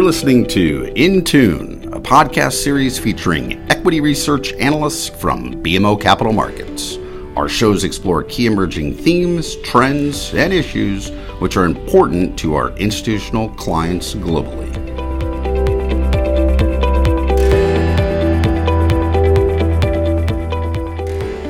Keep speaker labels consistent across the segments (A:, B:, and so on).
A: You're listening to In Tune, a podcast series featuring equity research analysts from BMO Capital Markets. Our shows explore key emerging themes, trends, and issues which are important to our institutional clients globally.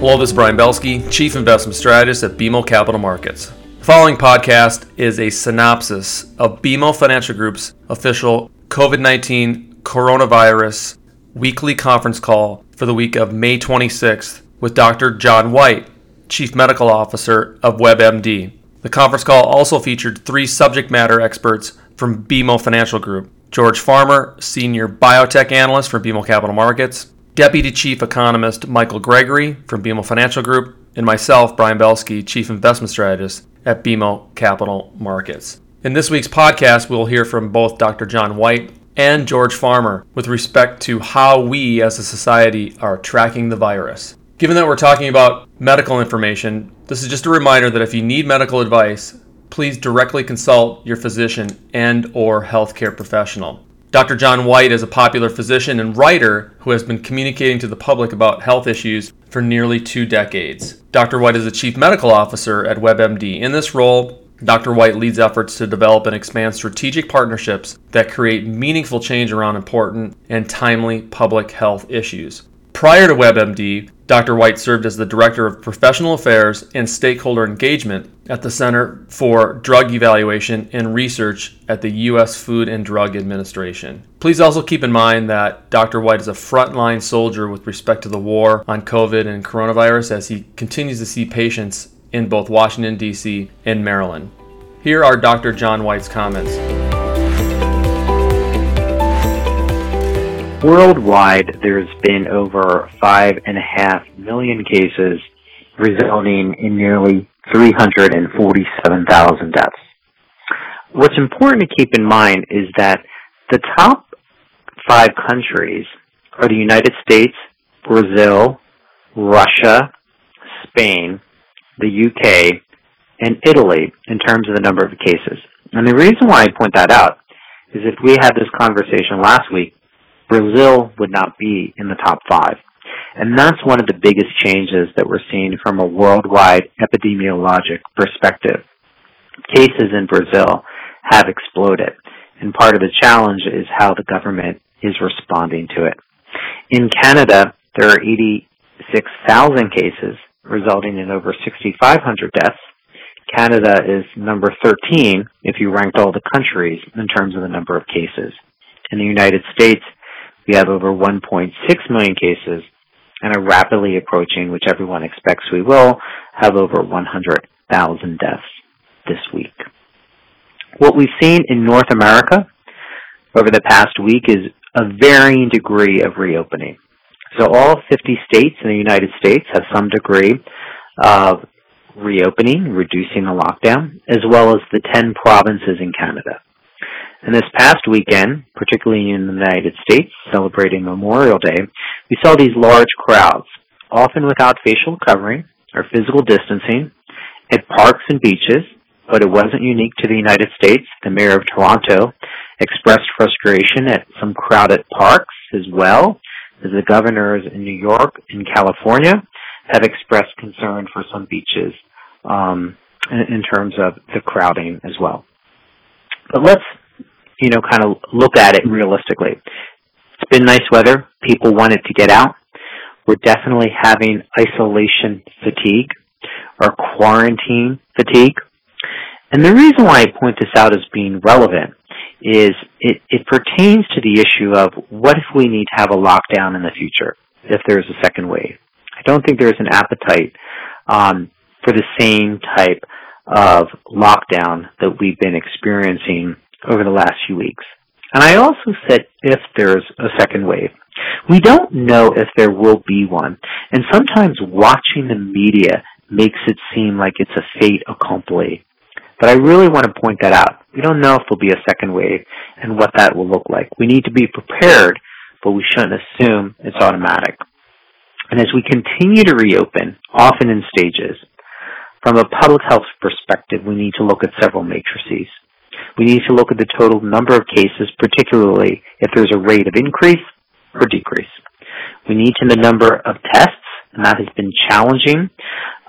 B: Hello, this is Brian Belski, Chief Investment Strategist at BMO Capital Markets. The following podcast is a synopsis of BMO Financial Group's official COVID 19 coronavirus weekly conference call for the week of May 26th with Dr. John Whyte, Chief Medical Officer of WebMD. The conference call also featured three subject matter experts from BMO Financial Group George Farmer, Senior Biotech Analyst for BMO Capital Markets, Deputy Chief Economist Michael Gregory from BMO Financial Group, and myself, Brian Belski, Chief Investment Strategist at BMO Capital Markets. In this week's podcast, we'll hear from both Dr. John Whyte and George Farmer with respect to how we as a society are tracking the virus. Given that we're talking about medical information, this is just a reminder that if you need medical advice, please directly consult your physician and or healthcare professional. Dr. John Whyte is a popular physician and writer who has been communicating to the public about health issues for nearly two decades. Dr. Whyte is the chief medical officer at WebMD. In this role, Dr. Whyte leads efforts to develop and expand strategic partnerships that create meaningful change around important and timely public health issues. Prior to WebMD, Dr. Whyte served as the Director of Professional Affairs and Stakeholder Engagement at the Center for Drug Evaluation and Research at the U.S. Food and Drug Administration. Please also keep in mind that Dr. Whyte is a frontline soldier with respect to the war on COVID and coronavirus as he continues to see patients in both Washington, D.C. and Maryland. Here are Dr. John Whyte's comments.
C: Worldwide, there's been over five and a half million cases, resulting in nearly 347,000 deaths. What's important to keep in mind is that the top five countries are the United States, Brazil, Russia, Spain, the UK, and Italy in terms of the number of cases. And the reason why I point that out is if we had this conversation last week, Brazil would not be in the top five. And that's one of the biggest changes that we're seeing from a worldwide epidemiologic perspective. Cases in Brazil have exploded, and part of the challenge is how the government is responding to it. In Canada, there are 86,000 cases, resulting in over 6,500 deaths. Canada is number 13 if you ranked all the countries in terms of the number of cases. In the United States, we have over 1.6 million cases and are rapidly approaching, which everyone expects we will, have over 100,000 deaths this week. What we've seen in North America over the past week is a varying degree of reopening. So all 50 states in the United States have some degree of reopening, reducing the lockdown, as well as the 10 provinces in Canada. And this past weekend, particularly in the United States, celebrating Memorial Day, we saw these large crowds, often without facial covering or physical distancing, at parks and beaches, but it wasn't unique to the United States. The mayor of Toronto expressed frustration at some crowded parks as well, as the governors in New York and California have expressed concern for some beaches um, in, in terms of the crowding as well. But let's you know, kind of look at it realistically. It's been nice weather. People wanted to get out. We're definitely having isolation fatigue or quarantine fatigue. And the reason why I point this out as being relevant is it, it pertains to the issue of what if we need to have a lockdown in the future if there's a second wave. I don't think there's an appetite um, for the same type of lockdown that we've been experiencing over the last few weeks. And I also said if there's a second wave. We don't know if there will be one. And sometimes watching the media makes it seem like it's a fait accompli. But I really want to point that out. We don't know if there'll be a second wave and what that will look like. We need to be prepared, but we shouldn't assume it's automatic. And as we continue to reopen, often in stages, from a public health perspective, we need to look at several matrices. We need to look at the total number of cases, particularly if there's a rate of increase or decrease. We need to know the number of tests, and that has been challenging,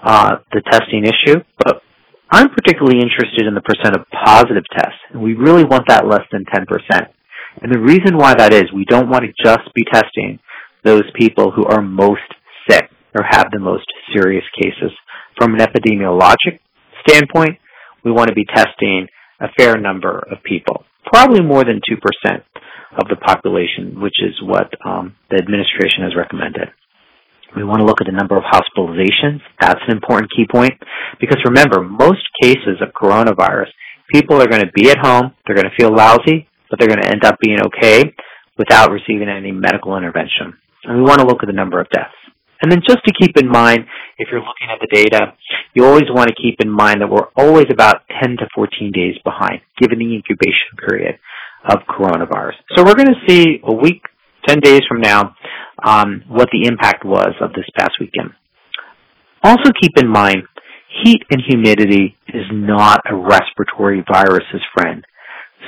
C: uh, the testing issue, but I'm particularly interested in the percent of positive tests, and we really want that less than 10%. And the reason why that is, we don't want to just be testing those people who are most sick or have the most serious cases. From an epidemiologic standpoint, we want to be testing a fair number of people, probably more than 2% of the population, which is what um, the administration has recommended. We want to look at the number of hospitalizations. That's an important key point because remember, most cases of coronavirus, people are going to be at home, they're going to feel lousy, but they're going to end up being okay without receiving any medical intervention. And we want to look at the number of deaths. And then just to keep in mind, if you're looking at the data, you always want to keep in mind that we're always about 10 to 14 days behind, given the incubation period of coronavirus. So we're going to see a week, 10 days from now, um, what the impact was of this past weekend. Also keep in mind, heat and humidity is not a respiratory virus's friend.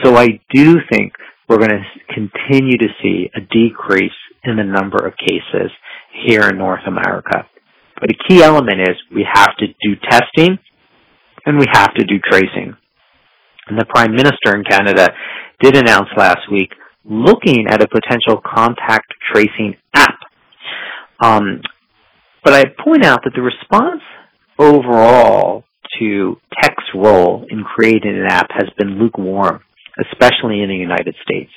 C: So I do think we're going to continue to see a decrease in the number of cases here in North America. But a key element is we have to do testing and we have to do tracing. And the Prime Minister in Canada did announce last week looking at a potential contact tracing app. Um, but I point out that the response overall to tech's role in creating an app has been lukewarm, especially in the United States.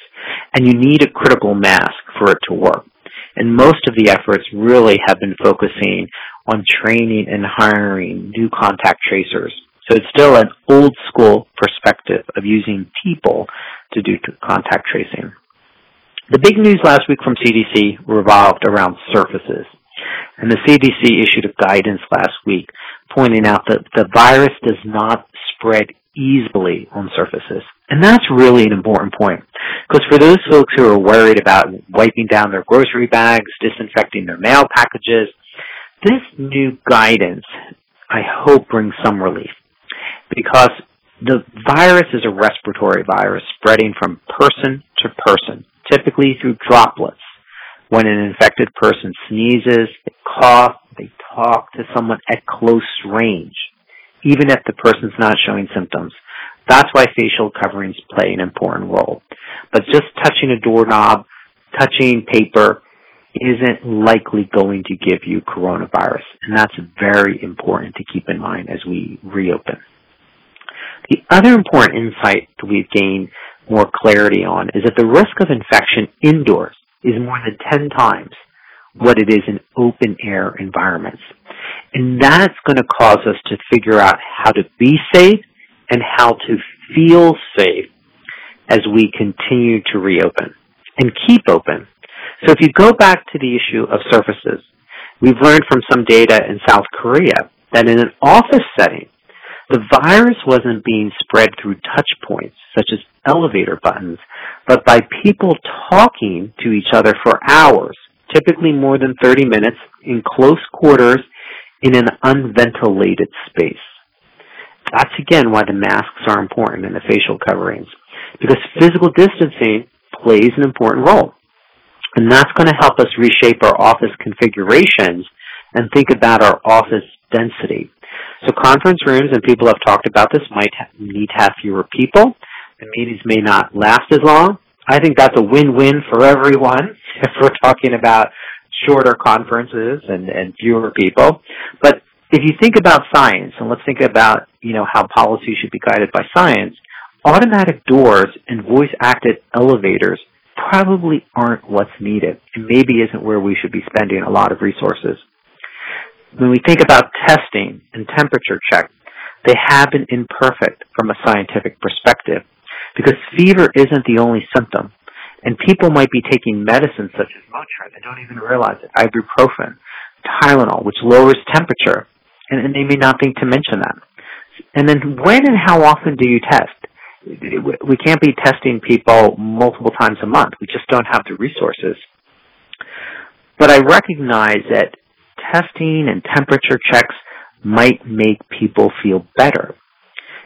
C: And you need a critical mass for it to work. And most of the efforts really have been focusing on training and hiring new contact tracers. So it's still an old school perspective of using people to do contact tracing. The big news last week from CDC revolved around surfaces. And the CDC issued a guidance last week pointing out that the virus does not spread easily on surfaces. And that's really an important point. Because for those folks who are worried about wiping down their grocery bags, disinfecting their mail packages, this new guidance, I hope, brings some relief. Because the virus is a respiratory virus spreading from person to person typically through droplets. When an infected person sneezes, they cough, they talk to someone at close range, even if the person's not showing symptoms. That's why facial coverings play an important role. But just touching a doorknob, touching paper, isn't likely going to give you coronavirus. And that's very important to keep in mind as we reopen. The other important insight that we've gained more clarity on is that the risk of infection indoors is more than 10 times what it is in open air environments. And that's going to cause us to figure out how to be safe and how to feel safe as we continue to reopen and keep open. So if you go back to the issue of surfaces, we've learned from some data in South Korea that in an office setting, the virus wasn't being spread through touch points, such as elevator buttons, but by people talking to each other for hours, typically more than 30 minutes, in close quarters in an unventilated space. That's again why the masks are important and the facial coverings, because physical distancing plays an important role. And that's going to help us reshape our office configurations and think about our office density. So conference rooms, and people have talked about this, might need to have fewer people. The meetings may not last as long. I think that's a win-win for everyone if we're talking about shorter conferences and, and fewer people. But if you think about science, and let's think about, you know, how policy should be guided by science, automatic doors and voice-acted elevators probably aren't what's needed and maybe isn't where we should be spending a lot of resources when we think about testing and temperature check, they have been imperfect from a scientific perspective because fever isn't the only symptom. And people might be taking medicines such as Motrin and don't even realize it, ibuprofen, Tylenol, which lowers temperature, and, and they may not think to mention that. And then when and how often do you test? We can't be testing people multiple times a month. We just don't have the resources. But I recognize that testing and temperature checks might make people feel better.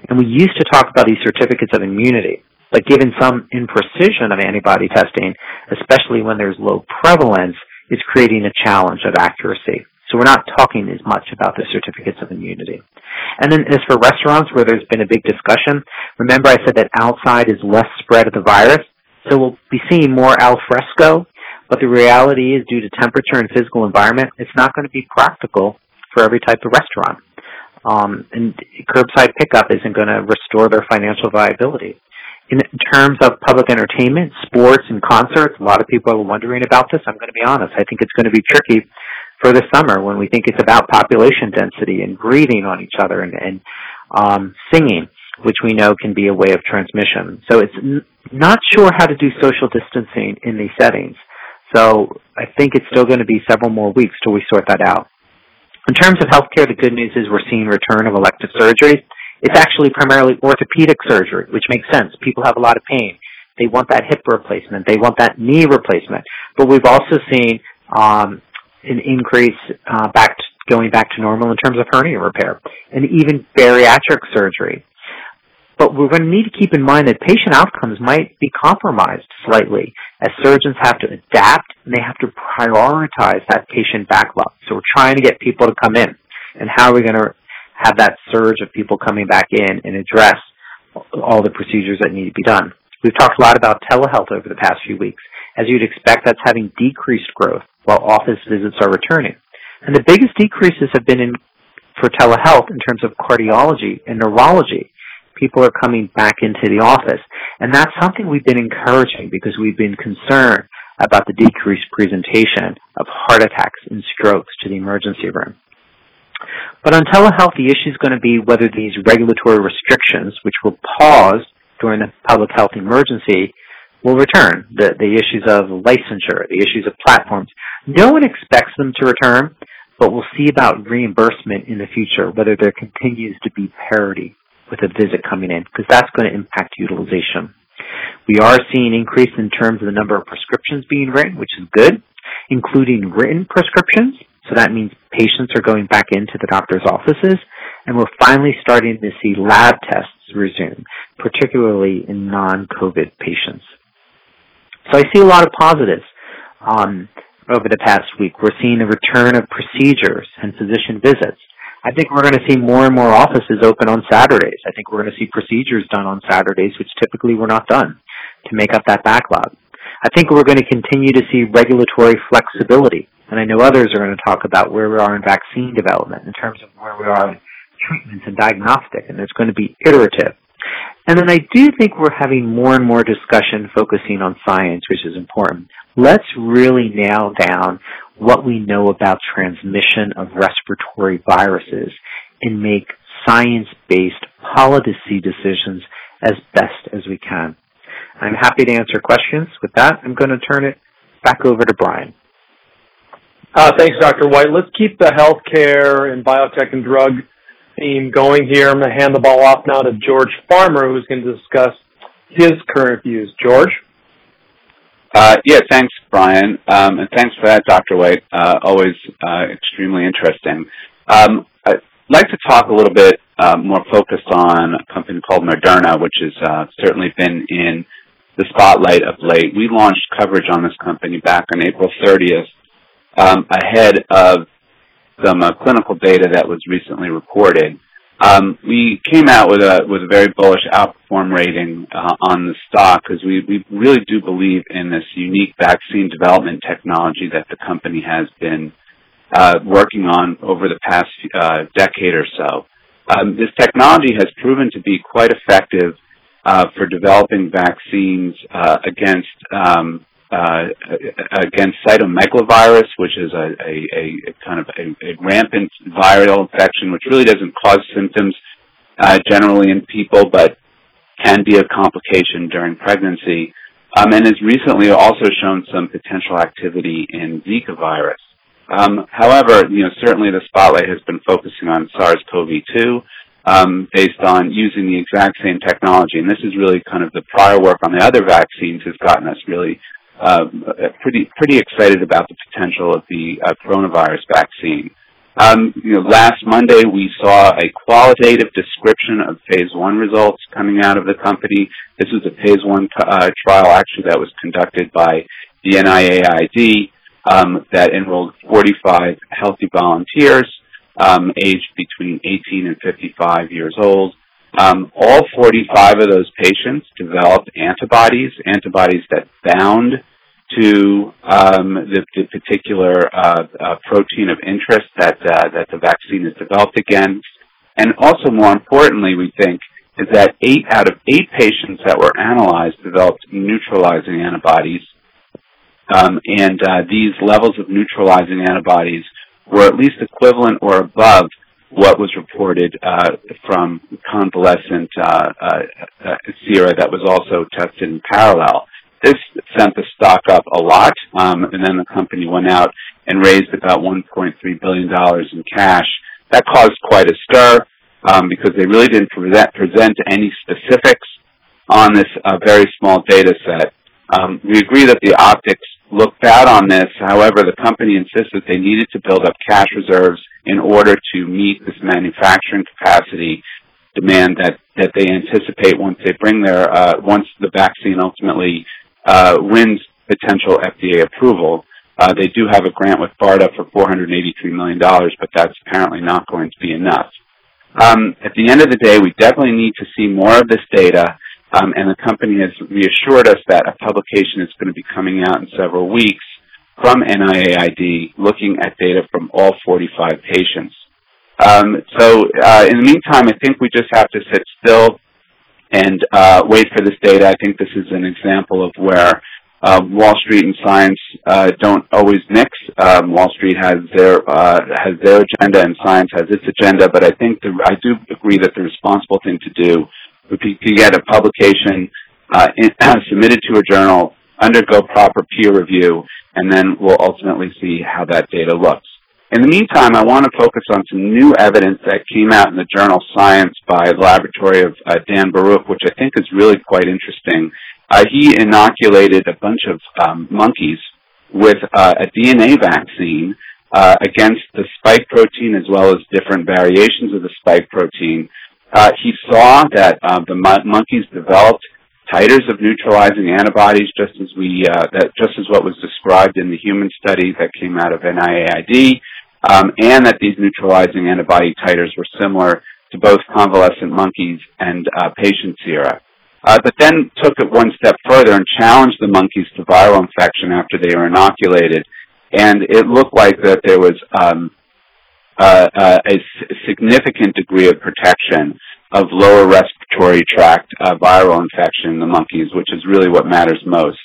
C: And we used to talk about these certificates of immunity, but given some imprecision of antibody testing, especially when there's low prevalence, is creating a challenge of accuracy. So we're not talking as much about the certificates of immunity. And then as for restaurants where there's been a big discussion, remember I said that outside is less spread of the virus. So we'll be seeing more al fresco, but the reality is due to temperature and physical environment, it's not going to be practical for every type of restaurant. Um, and curbside pickup isn't going to restore their financial viability. In terms of public entertainment, sports, and concerts, a lot of people are wondering about this. I'm going to be honest. I think it's going to be tricky for the summer when we think it's about population density and breathing on each other and, and um, singing, which we know can be a way of transmission. So it's n- not sure how to do social distancing in these settings. So I think it's still going to be several more weeks till we sort that out. In terms of healthcare, the good news is we're seeing return of elective surgery. It's actually primarily orthopedic surgery, which makes sense. People have a lot of pain. They want that hip replacement. They want that knee replacement. But we've also seen um, an increase uh, back to, going back to normal in terms of hernia repair and even bariatric surgery. But we're going to need to keep in mind that patient outcomes might be compromised slightly as surgeons have to adapt and they have to prioritize that patient backlog. So we're trying to get people to come in. And how are we going to have that surge of people coming back in and address all the procedures that need to be done? We've talked a lot about telehealth over the past few weeks. As you'd expect, that's having decreased growth while office visits are returning. And the biggest decreases have been in for telehealth in terms of cardiology and neurology. People are coming back into the office. And that's something we've been encouraging because we've been concerned about the decreased presentation of heart attacks and strokes to the emergency room. But on telehealth, the issue is going to be whether these regulatory restrictions, which were paused during the public health emergency, will return. The, the issues of licensure, the issues of platforms. No one expects them to return, but we'll see about reimbursement in the future, whether there continues to be parity with a visit coming in, because that's going to impact utilization. We are seeing increase in terms of the number of prescriptions being written, which is good, including written prescriptions. So that means patients are going back into the doctor's offices, and we're finally starting to see lab tests resume, particularly in non-COVID patients. So I see a lot of positives um, over the past week. We're seeing a return of procedures and physician visits. I think we're going to see more and more offices open on Saturdays. I think we're going to see procedures done on Saturdays, which typically were not done to make up that backlog. I think we're going to continue to see regulatory flexibility. And I know others are going to talk about where we are in vaccine development in terms of where we are in treatments and diagnostic, and it's going to be iterative. And then I do think we're having more and more discussion focusing on science, which is important. Let's really nail down what we know about transmission of respiratory viruses and make science-based policy decisions as best as we can. I'm happy to answer questions. With that, I'm going to turn it back over to Brian.
D: Uh, thanks, Dr. Whyte. Let's keep the healthcare and biotech and drug theme going here. I'm going to hand the ball off now to George Farmer, who's going to discuss his current views. George?
E: Uh, yeah, thanks, Brian, um, and thanks for that, Dr. Whyte. Uh, always uh, extremely interesting. Um, I'd like to talk a little bit uh, more focused on a company called Moderna, which has uh, certainly been in the spotlight of late. We launched coverage on this company back on April 30th, um, ahead of some uh, clinical data that was recently reported. Um, we came out with a with a very bullish outperform rating uh, on the stock because we, we really do believe in this unique vaccine development technology that the company has been uh, working on over the past uh, decade or so. Um, this technology has proven to be quite effective uh, for developing vaccines uh, against um, uh, against cytomegalovirus, which is a, a, a kind of a, a, rampant viral infection, which really doesn't cause symptoms uh, generally in people, but can be a complication during pregnancy, um, and has recently also shown some potential activity in Zika virus. Um, however, you know, certainly the spotlight has been focusing on SARS-CoV-2, um, based on using the exact same technology. And this is really kind of the prior work on the other vaccines has gotten us really um, pretty pretty excited about the potential of the uh, coronavirus vaccine. Um, you know, last Monday we saw a qualitative description of phase one results coming out of the company. This was a phase one uh, trial actually that was conducted by the NIAID um, that enrolled 45 healthy volunteers um, aged between 18 and 55 years old. Um, all 45 of those patients developed antibodies, antibodies that bound to um, the, the, particular uh, uh, protein of interest that uh, that the vaccine is developed against. And also, more importantly, we think is that eight out of eight patients that were analyzed developed neutralizing antibodies, um, and uh, these levels of neutralizing antibodies were at least equivalent or above what was reported uh, from convalescent uh, uh, uh, sera that was also tested in parallel. This sent the stock up a lot, um, and then the company went out and raised about $1.3 billion in cash. That caused quite a stir um, because they really didn't present, present any specifics on this uh, very small data set. Um, we agree that the optics look bad on this. However, the company insisted they needed to build up cash reserves in order to meet this manufacturing capacity demand that, that they anticipate once they bring their, uh, once the vaccine ultimately uh, wins potential FDA approval. Uh, they do have a grant with BARDA for $483 million, but that's apparently not going to be enough. Um, at the end of the day, we definitely need to see more of this data um, and the company has reassured us that a publication is going to be coming out in several weeks from NIAID looking at data from all 45 patients. Um, so uh, in the meantime, I think we just have to sit still and uh, wait for this data. I think this is an example of where uh, Wall Street and science uh, don't always mix. Um, Wall Street has their uh, has their agenda and science has its agenda. But I think the, I do agree that the responsible thing to do would be to get a publication uh, in, submitted to a journal, undergo proper peer review, and then we'll ultimately see how that data looks. In the meantime, I want to focus on some new evidence that came out in the journal Science by the laboratory of uh, Dan Barouch, which I think is really quite interesting. Uh, he inoculated a bunch of um, monkeys with uh, a DNA vaccine uh, against the spike protein as well as different variations of the spike protein uh, he saw that uh, the mon- monkeys developed titers of neutralizing antibodies, just as we that just as what was described in the human study that came out of NIAID, um, and that these neutralizing antibody titers were similar to both convalescent monkeys and uh, patient sera. Uh, but then took it one step further and challenged the monkeys to viral infection after they were inoculated, and it looked like that there was um, uh, uh, a significant degree of protection of lower respiratory tract uh, viral infection in the monkeys, which is really what matters most.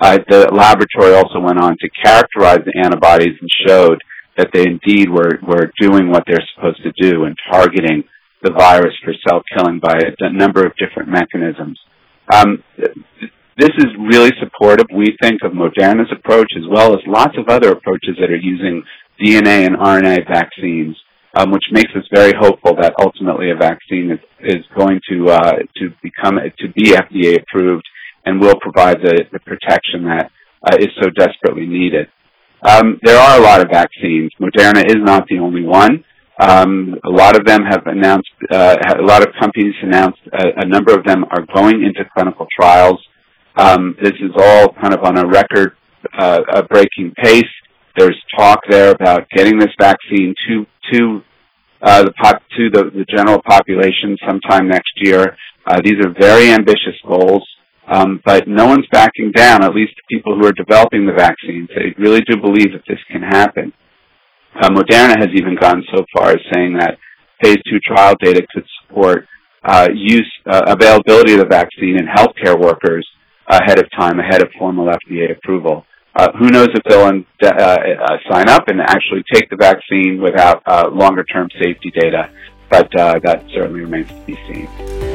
E: Uh, the laboratory also went on to characterize the antibodies and showed that they indeed were, were doing what they're supposed to do and targeting the virus for cell killing by a, number of different mechanisms. Um, this is really supportive, we think, of Moderna's approach as well as lots of other approaches that are using DNA and RNA vaccines, um, which makes us very hopeful that ultimately a vaccine is, is going to uh, to become to be FDA approved and will provide the, the protection that uh, is so desperately needed. Um, there are a lot of vaccines. Moderna is not the only one. Um, a lot of them have announced. Uh, a lot of companies announced. A, a, number of them are going into clinical trials. Um, this is all kind of on a record-breaking uh, pace. There's talk there about getting this vaccine to to uh, the pop, to the, the general population sometime next year. Uh, these are very ambitious goals, um, but no one's backing down. At least the people who are developing the vaccines, they really do believe that this can happen. Uh, Moderna has even gone so far as saying that phase two trial data could support uh, use uh, availability of the vaccine in healthcare workers ahead of time, ahead of formal FDA approval. Uh, who knows if they'll uh, uh, sign up and actually take the vaccine without uh, longer term safety data, but uh, that certainly remains to be seen.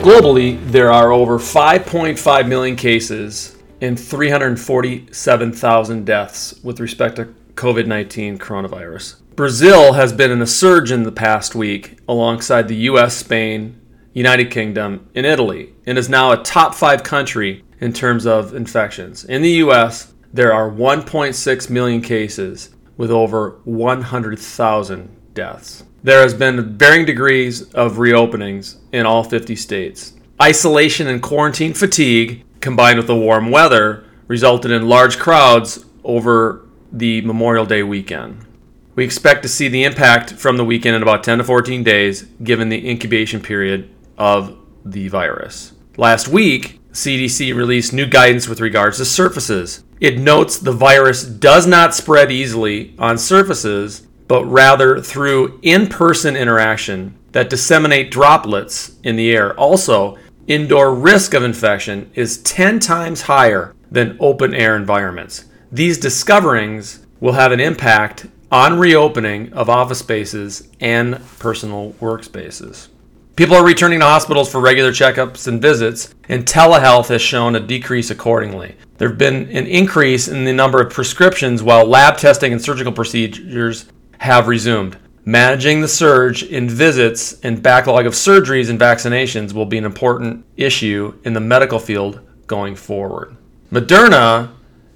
B: Globally, there are over 5.5 million cases and 347,000 deaths with respect to COVID 19 coronavirus. Brazil has been in a surge in the past week alongside the US, Spain, United Kingdom, and Italy, and is now a top five country in terms of infections. In the US, there are 1.6 million cases with over 100,000 deaths. There has been varying degrees of reopenings in all 50 states. Isolation and quarantine fatigue combined with the warm weather resulted in large crowds over the Memorial Day weekend. We expect to see the impact from the weekend in about 10 to 14 days, given the incubation period of the virus. Last week, CDC released new guidance with regards to surfaces. It notes the virus does not spread easily on surfaces, but rather through in person interaction that disseminate droplets in the air. Also, indoor risk of infection is 10 times higher than open air environments. These discoverings will have an impact on reopening of office spaces and personal workspaces. People are returning to hospitals for regular checkups and visits, and telehealth has shown a decrease accordingly. There have been an increase in the number of prescriptions while lab testing and surgical procedures have resumed. Managing the surge in visits and backlog of surgeries and vaccinations will be an important issue in the medical field going forward. Moderna,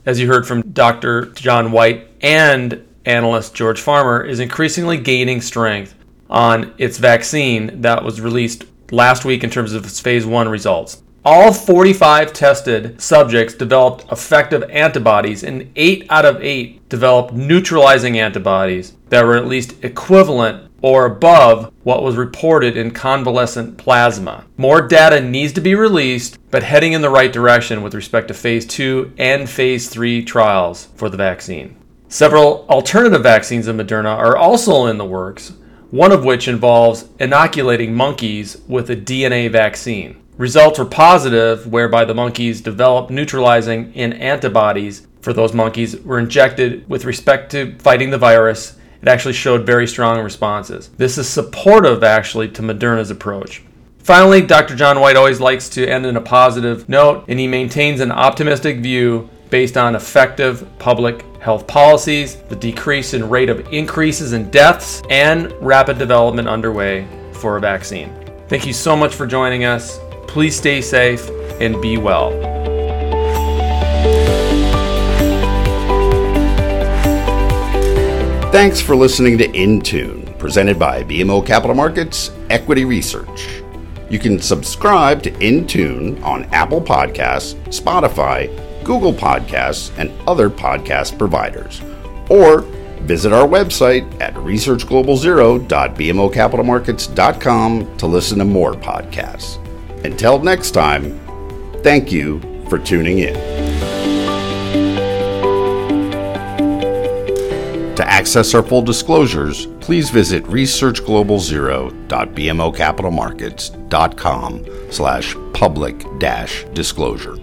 B: as you heard from Dr. John Whyte and analyst George Farmer, is increasingly gaining strength on its vaccine that was released last week in terms of its phase one results. All 45 tested subjects developed effective antibodies, and 8 out of 8 developed neutralizing antibodies that were at least equivalent or above what was reported in convalescent plasma. More data needs to be released, but heading in the right direction with respect to phase 2 and phase 3 trials for the vaccine. Several alternative vaccines of Moderna are also in the works, one of which involves inoculating monkeys with a DNA vaccine. Results were positive, whereby the monkeys developed neutralizing in antibodies for those monkeys were injected with respect to fighting the virus. It actually showed very strong responses. This is supportive, actually, to Moderna's approach. Finally, Dr. John Whyte always likes to end in a positive note, and he maintains an optimistic view based on effective public health policies, the decrease in rate of increases in deaths, and rapid development underway for a vaccine. Thank you so much for joining us. Please stay safe and be well.
A: Thanks for listening to Intune, presented by BMO Capital Markets Equity Research. You can subscribe to Intune on Apple Podcasts, Spotify, Google Podcasts, and other podcast providers. Or visit our website at researchglobalzero.bmocapitalmarkets.com to listen to more podcasts. Until next time, thank you for tuning in. To access our full disclosures, please visit researchglobalzero.bmocapitalmarkets.com slash public dash disclosure.